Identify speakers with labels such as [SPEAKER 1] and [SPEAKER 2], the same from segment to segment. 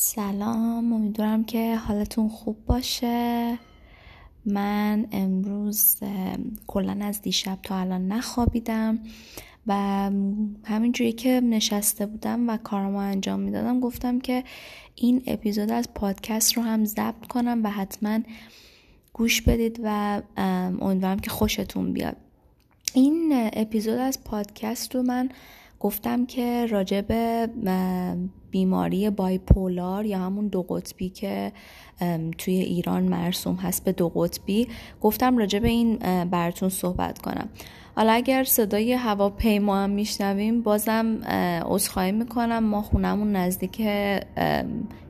[SPEAKER 1] سلام امیدوارم که حالتون خوب باشه. من امروز کلا از دیشب تا الان نخوابیدم و همینجوری که نشسته بودم و کارمو انجام می‌دادم گفتم که این اپیزود از پادکست رو هم ضبط کنم و حتما گوش بدید و امیدوارم که خوشتون بیاد. این اپیزود از پادکست رو من گفتم که راجع به بیماری bipolar یا همون دو قطبی که توی ایران مرسوم هست به دو قطبی گفتم راجع به این براتون صحبت کنم. حالا اگر صدای هواپیما هم میشنویم بازم عذرخواهی می‌کنم. ما خونمون نزدیک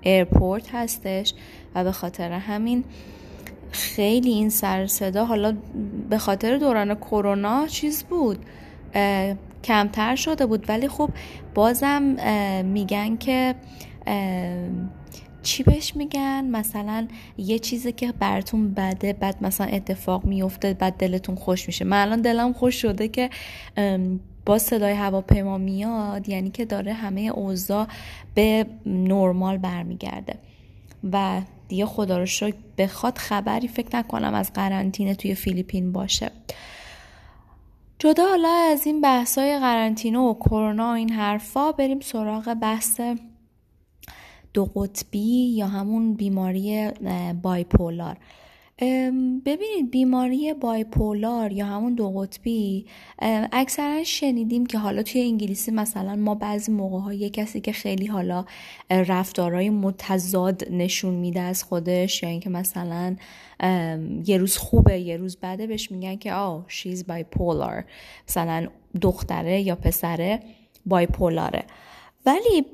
[SPEAKER 1] airport هستش و به خاطر همین خیلی این سر صدا حالا به خاطر دوران کرونا چیز بود. کمتر شده بود. ولی خب بازم میگن که چی بهش میگن؟ مثلا یه چیزی که براتون بده بعد مثلا اتفاق میفته بعد دلتون خوش میشه. من الان دلم خوش شده که با صدای هواپیما میاد یعنی که داره همه اوضاع به نرمال برمیگرده. و دیگه خدا رو شکر بخواد خبری فکر نکنم از قرنطینه توی فیلیپین باشه. جدا حالا از این بحثای قرنطینه و کرونا و این حرفا بریم سراغ بحث دو قطبی یا همون بیماری بایپولار. ببینید بیماری بایپولار یا همون دو قطبی اکثرا شنیدیم که حالا توی انگلیسی مثلا ما بعضی موقع ها یه کسی که خیلی حالا رفتارهای متضاد نشون میده از خودش یا اینکه مثلا یه روز خوبه یه روز بده بهش میگن که آه شیز بایپولار مثلا دختره یا پسره بایپولاره. ولی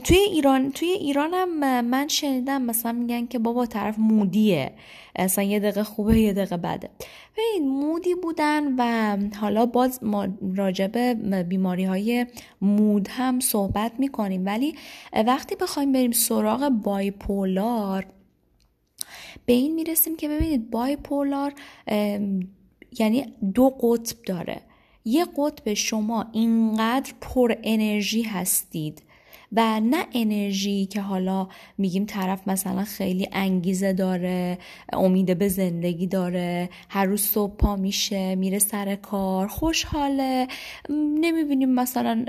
[SPEAKER 1] توی ایران توی ایران هم من شنیدم مثلا میگن که بابا طرف مودیه. اصلا یه دقیقه خوبه یه دقیقه بده. این مودی بودن و حالا باز ما راجب بیماری های مود هم صحبت می‌کنیم. ولی وقتی بخوایم بریم سراغ بایپولار به این می‌رسیم که ببینید بایپولار یعنی دو قطب داره. یه قطب شما اینقدر پر انرژی هستید و نه انرژی که حالا میگیم طرف مثلا خیلی انگیزه داره امید به زندگی داره هر روز صبح پا میشه میره سر کار خوشحاله نمی‌بینیم مثلا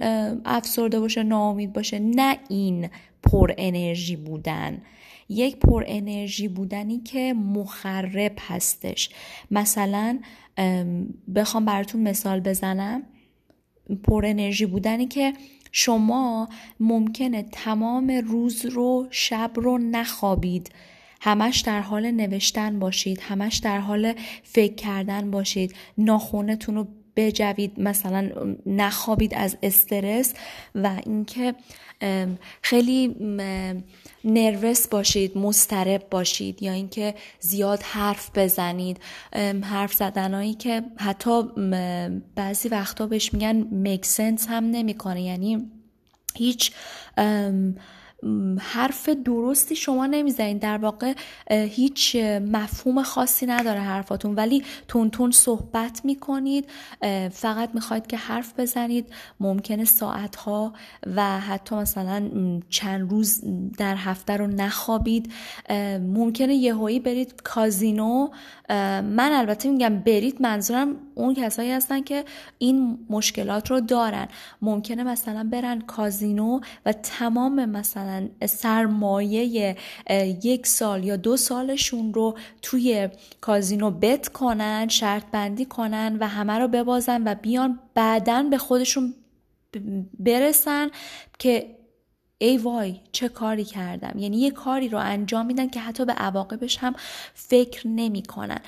[SPEAKER 1] افسرده باشه ناامید باشه. نه این. پر انرژی بودن. یک پر انرژی بودنی که مخرب هستش. مثلا بخوام براتون مثال بزنم. پر انرژی بودنی که شما ممکنه تمام روز رو شب رو نخوابید. همش در حال نوشتن باشید همش در حال فکر کردن باشید. ناخونتون رو بجوید مثلا نخوابید از استرس و اینکه خیلی نروس باشید مسترب باشید یا اینکه زیاد حرف بزنید. حرف زدنهایی که حتی بعضی وقتا بهش میگن مکسنس هم نمی‌کنه. یعنی هیچ حرف درستی شما نمی‌زنید. در واقع هیچ مفهوم خاصی نداره حرفاتون. ولی تون تون صحبت می‌کنید فقط می‌خواید که حرف بزنید. ممکنه ساعتها و حتی مثلا چند روز در هفته رو نخوابید. ممکنه یهویی برید کازینو. من البته میگم برید. منظورم اون کسایی هستن که این مشکلات رو دارن. ممکنه مثلا برن کازینو و تمام مثلا سرمایه یک سال یا دو سالشون رو توی کازینو بت کنن شرط بندی کنن و همه رو ببازن و بیان بعدا به خودشون برسن که ای وای چه کاری کردم؟ یعنی یه کاری رو انجام میدن که حتی به عواقبش هم فکر نمی‌کنن.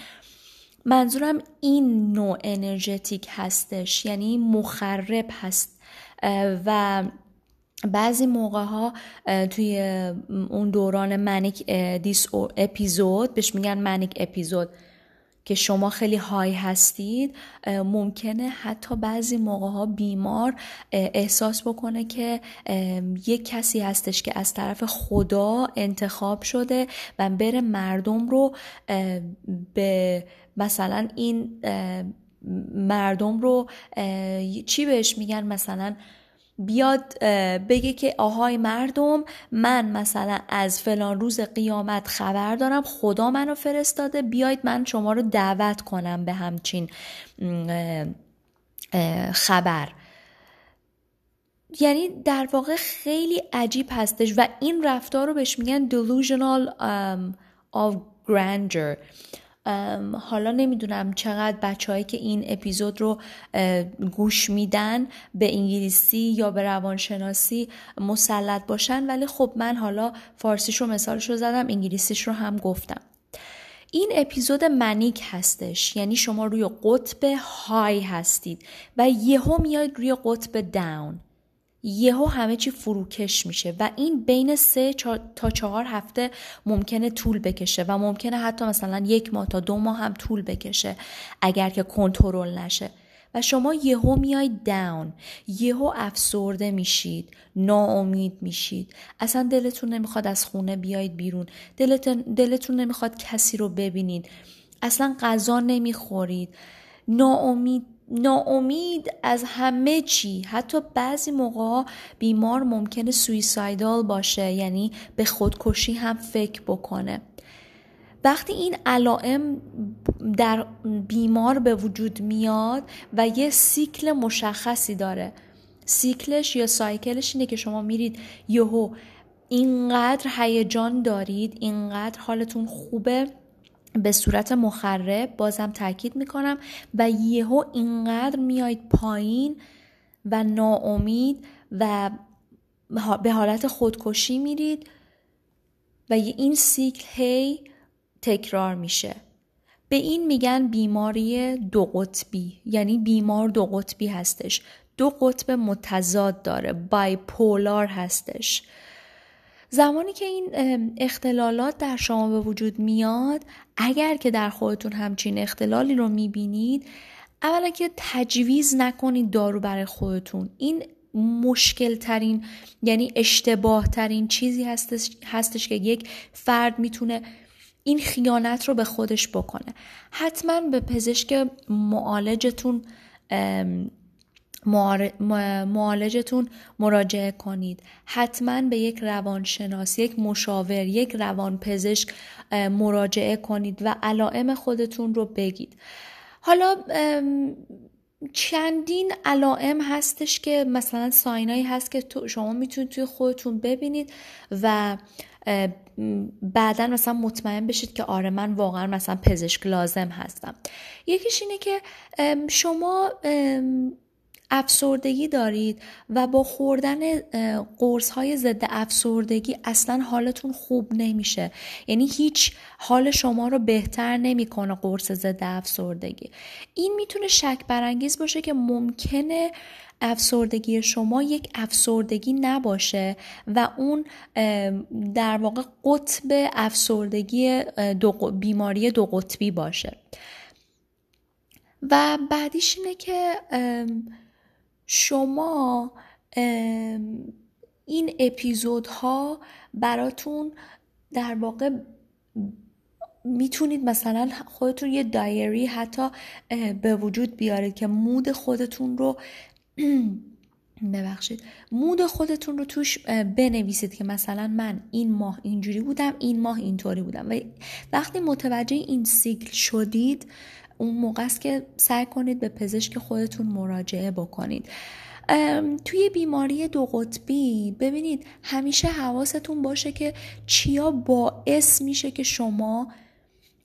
[SPEAKER 1] منظورم این نوع انرژتیک هستش یعنی مخرب هست و بعضی موقع ها توی اون دوران منیک دیس اپیزود بهش میگن منیک اپیزود که شما خیلی های هستید. ممکنه حتی بعضی موقع ها بیمار احساس بکنه که یک کسی هستش که از طرف خدا انتخاب شده و بره مردم رو به مثلا این مردم رو چی بهش میگن؟ مثلا بیاد بگه که آهای مردم من مثلا از فلان روز قیامت خبر دارم خدا منو فرستاده بیاید من شما رو دعوت کنم به همچین خبر. یعنی در واقع خیلی عجیب هستش و این رفتار رو بهش میگن delusional of grandeur. حالا نمی‌دونم چقدر بچههایی که این اپیزود رو گوش میدن به انگلیسی یا به روانشناسی مسلط باشن. ولی خب من حالا فارسیش رو مثالش رو زدم انگلیسیش رو هم گفتم. این اپیزود منیک هستش. یعنی شما روی قطب های هستید و یهو میاید روی قطب داون. یهو همه چی فروکش میشه و این بین سه تا چهار هفته ممکنه طول بکشه و ممکنه حتی مثلا یک ماه تا دو ماه هم طول بکشه اگر که کنترل نشه. و شما یهو میاید داون یهو افسرده میشید ناامید میشید. اصلا دلتون نمی‌خواد از خونه بیاید بیرون. دلتون نمی‌خواد کسی رو ببینید. اصلا غذا نمی‌خورید. ناامید ناامید از همه چی. حتی بعضی موقع بیمار ممکنه سویسایدال باشه یعنی به خودکشی هم فکر بکنه. وقتی این علائم در بیمار به وجود میاد و یه سیکل مشخصی داره. سیکلش یا سایکلش اینه که شما میرید یهو اینقدر هیجان دارید اینقدر حالتون خوبه به صورت مخرب بازم تاکید می‌کنم و یهو اینقدر میاید پایین و ناامید و به حالت خودکشی میرید و این سیکل هی تکرار میشه. به این میگن بیماری دو قطبی یعنی بیمار دو قطبی هستش. دو قطب متضاد داره بایپولار هستش. زمانی که این اختلالات در شما به وجود میاد اگر که در خودتون همچین اختلالی رو می‌بینید اولا که تجویز نکنید دارو برای خودتون. این مشکل ترین یعنی اشتباه ترین چیزی هستش, هستش که یک فرد می‌تونه این خیانت رو به خودش بکنه. حتما به پزشک معالجتون معالجتون مراجعه کنید. حتما به یک روانشناس یک مشاور یک روانپزشک مراجعه کنید و علائم خودتون رو بگید. حالا چندین علائم هستش که مثلا ساینایی هست که شما می‌تونید توی خودتون ببینید و بعدا مثلا مطمئن بشید که آره من واقعا مثلا پزشک لازم هستم. یکیش اینه که شما افسردگی دارید و با خوردن قرص های ضد افسردگی اصلا حالتون خوب نمیشه. یعنی هیچ حال شما رو بهتر نمی‌کنه قرص ضد افسردگی. این می‌تونه شک برانگیز باشه که ممکنه افسردگی شما یک افسردگی نباشه و اون در واقع قطب افسردگی دو بیماری دو قطبی باشه. و بعدیش اینه که شما این اپیزودها براتون در واقع می‌تونید مثلا خودتون یه دایری حتی به وجود بیارید که مود خودتون رو ببخشید. مود خودتون رو توش بنویسید که مثلا من این ماه اینجوری بودم این ماه اینطوری بودم. و وقتی متوجه این سیکل شدید اون موقع است که سعی کنید به پزشک خودتون مراجعه بکنید. توی بیماری دو قطبی ببینید همیشه حواستون باشه که چیا باعث میشه که شما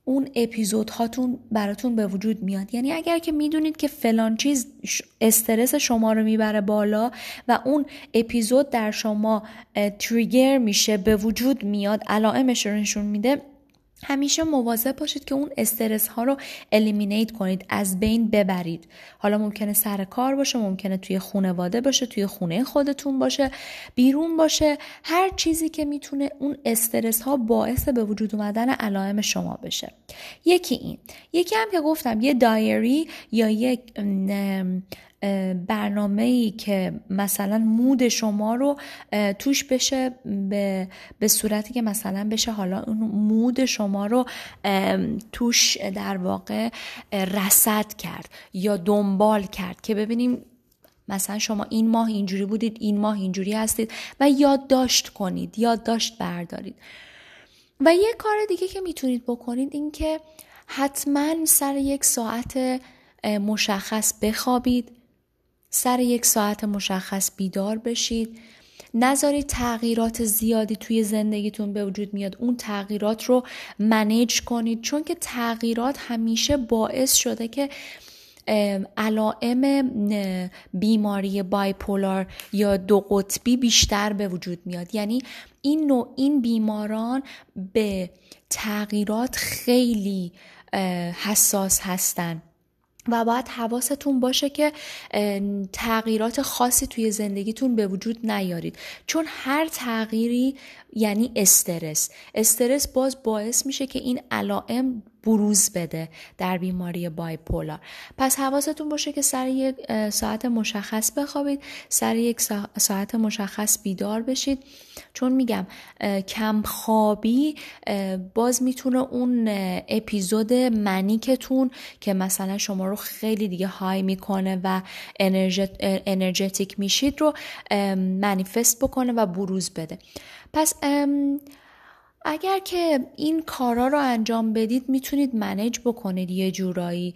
[SPEAKER 1] اون اپیزود هاتون براتون به وجود میاد. یعنی اگر که می‌دونید که فلان چیز استرس شما رو می‌بره بالا و اون اپیزود در شما تریگر میشه به وجود میاد علائمش رو نشون میده همیشه مواظب باشید که اون استرس ها رو الیمینیت کنید از بین ببرید. حالا ممکنه سر کار باشه ممکنه توی خونواده باشه توی خونه خودتون باشه بیرون باشه. هر چیزی که می‌تونه اون استرس ها باعث به وجود اومدن علائم شما بشه. یکی این. یکی هم که گفتم یه دایری یا یک برنامه ای که مثلا مود شما رو توش بشه به, به صورتی که مثلا بشه حالا اون مود شما رو توش در واقع رسد کرد یا دنبال کرد که ببینیم مثلا شما این ماه اینجوری بودید این ماه اینجوری هستید و یادداشت کنید یادداشت بردارید. و یه کار دیگه که می‌تونید بکنید این که حتما سر یک ساعت مشخص بخوابید. سر یک ساعت مشخص بیدار بشید. نذارید تغییرات زیادی توی زندگیتون به وجود میاد. اون تغییرات رو منیج کنید چون که تغییرات همیشه باعث شده که علائم بیماری بایپولار یا دو قطبی بیشتر به وجود میاد. یعنی این نوع این بیماران به تغییرات خیلی حساس هستن. و باید حواستون باشه که تغییرات خاصی توی زندگیتون به وجود نیارید. چون هر تغییری یعنی استرس. استرس باز باعث میشه که این علائم بروز بده در بیماری بایپولار. پس حواستون باشه که سر یک ساعت مشخص بخوابید سر یک ساعت مشخص بیدار بشید. چون میگم کم خوابی باز می‌تونه اون اپیزود منیکتون که مثلا شما رو خیلی دیگه های می‌کنه و انرژتیک میشید رو منیفست بکنه و بروز بده. پس اگر که این کارا رو انجام بدید می‌تونید منیج بکنید یه جورایی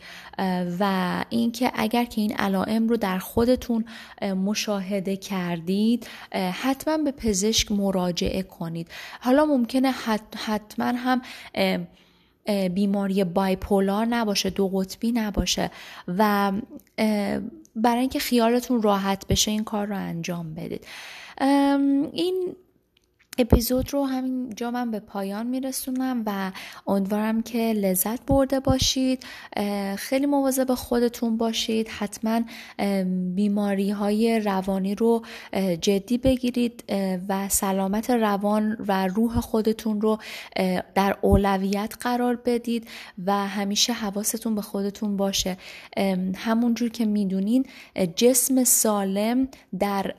[SPEAKER 1] و اینکه اگر که این علائم رو در خودتون مشاهده کردید حتما به پزشک مراجعه کنید. حالا ممکنه حتما هم بیماری بایپولار نباشه دو قطبی نباشه و برای اینکه خیالتون راحت بشه این کار رو انجام بدید. این اپیزود رو همینجا من به پایان میرسونم و امیدوارم که لذت برده باشید. خیلی مواظب خودتون باشید. حتما بیماری های روانی رو جدی بگیرید و سلامت روان و روح خودتون رو در اولویت قرار بدید و همیشه حواستون به خودتون باشه. همونجور که می‌دونین جسم سالم در,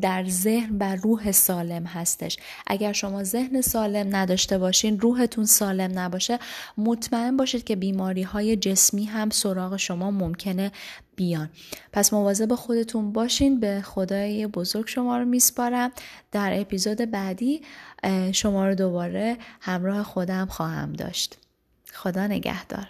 [SPEAKER 1] در ذهن و روح سالم هستش. اگر شما ذهن سالم نداشته باشین روحتون سالم نباشه مطمئن باشید که بیماری های جسمی هم سراغ شما ممکنه بیان. پس مواظب خودتون باشین. به خدای بزرگ شما رو میسپارم. در اپیزود بعدی شما رو دوباره همراه خودم خواهم داشت. خدا نگهدار.